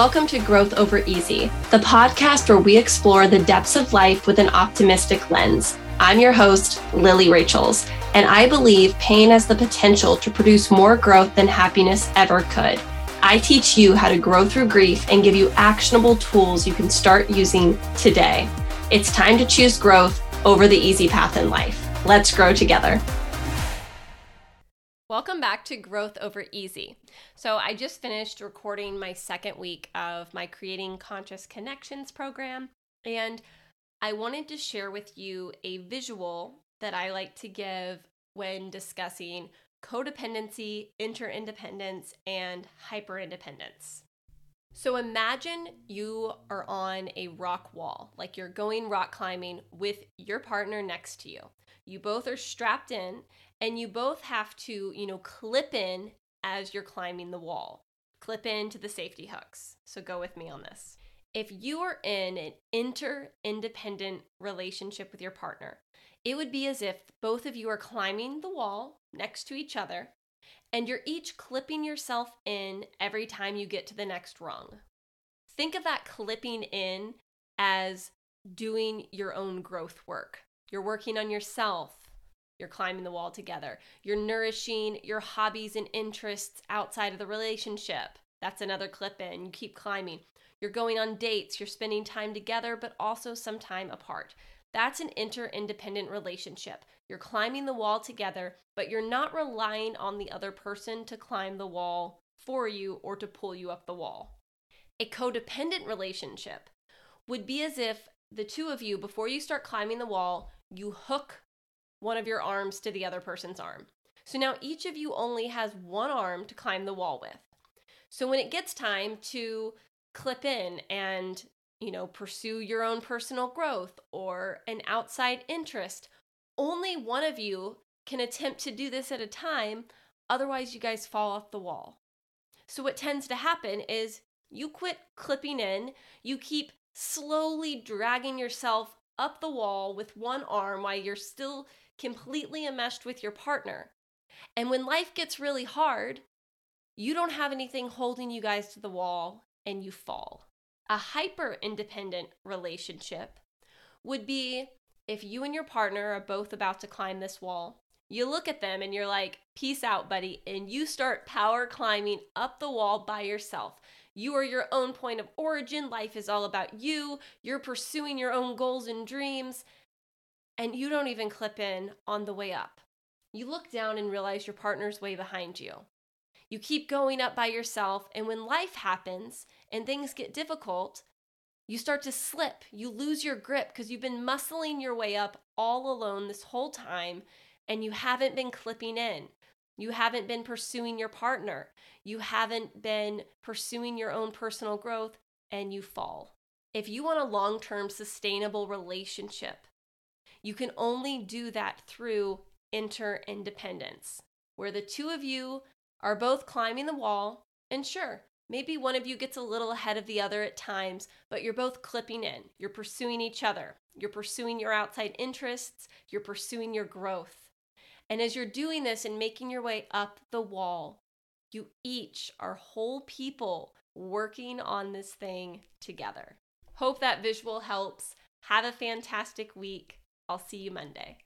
Welcome to Growth Over Easy, the podcast where we explore the depths of life with an optimistic lens. I'm your host, Lily Rachels, and I believe pain has the potential to produce more growth than happiness ever could. I teach you how to grow through grief and give you actionable tools you can start using today. It's time to choose growth over the easy path in life. Let's grow together. Welcome back to Growth Over Easy. So, I just finished recording my second week of my Creating Conscious Connections program, and I wanted to share with you a visual that I like to give when discussing codependency, interindependence, and hyperindependence. So imagine you are on a rock wall, like you're going rock climbing with your partner next to you. You both are strapped in and you both have to, you know, clip in as you're climbing the wall. Clip into the safety hooks. So go with me on this. If you are in an inter-independent relationship with your partner, it would be as if both of you are climbing the wall next to each other and you're each clipping yourself in every time you get to the next rung. Think of that clipping in as doing your own growth work. You're working on yourself, you're climbing the wall together. You're nourishing your hobbies and interests outside of the relationship. That's another clip in. You keep climbing. You're going on dates. You're spending time together, but also some time apart. That's an inter-independent relationship. You're climbing the wall together, but you're not relying on the other person to climb the wall for you or to pull you up the wall. A codependent relationship would be as if the two of you, before you start climbing the wall, you hook one of your arms to the other person's arm. So now each of you only has one arm to climb the wall with. So when it gets time to clip in and, you know, pursue your own personal growth or an outside interest, only one of you can attempt to do this at a time, otherwise you guys fall off the wall. So what tends to happen is you quit clipping in, you keep slowly dragging yourself up the wall with one arm while you're still completely enmeshed with your partner. And when life gets really hard, you don't have anything holding you guys to the wall and you fall. A hyper independent relationship would be if you and your partner are both about to climb this wall. You look at them and you're like, peace out, buddy. And you start power climbing up the wall by yourself. You are your own point of origin. Life is all about you. You're pursuing your own goals and dreams and you don't even clip in on the way up. You look down and realize your partner's way behind you. You keep going up by yourself, and when life happens and things get difficult, you start to slip. You lose your grip because you've been muscling your way up all alone this whole time and you haven't been clipping in. You haven't been pursuing your partner. You haven't been pursuing your own personal growth and you fall. If you want a long term sustainable relationship, you can only do that through interdependence, where the two of you are both climbing the wall, and sure, maybe one of you gets a little ahead of the other at times, but you're both clipping in. You're pursuing each other. You're pursuing your outside interests. You're pursuing your growth. And as you're doing this and making your way up the wall, you each are whole people working on this thing together. Hope that visual helps. Have a fantastic week. I'll see you Monday.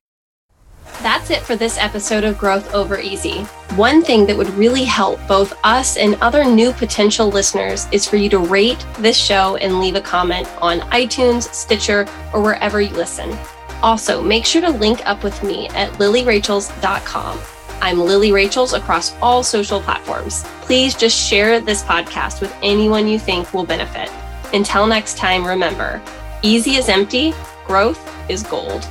That's it for this episode of Growth Over Easy. One thing that would really help both us and other new potential listeners is for you to rate this show and leave a comment on iTunes, Stitcher, or wherever you listen. Also, make sure to link up with me at lilyrachels.com. I'm Lily Rachels across all social platforms. Please just share this podcast with anyone you think will benefit. Until next time, remember easy is empty, growth is gold.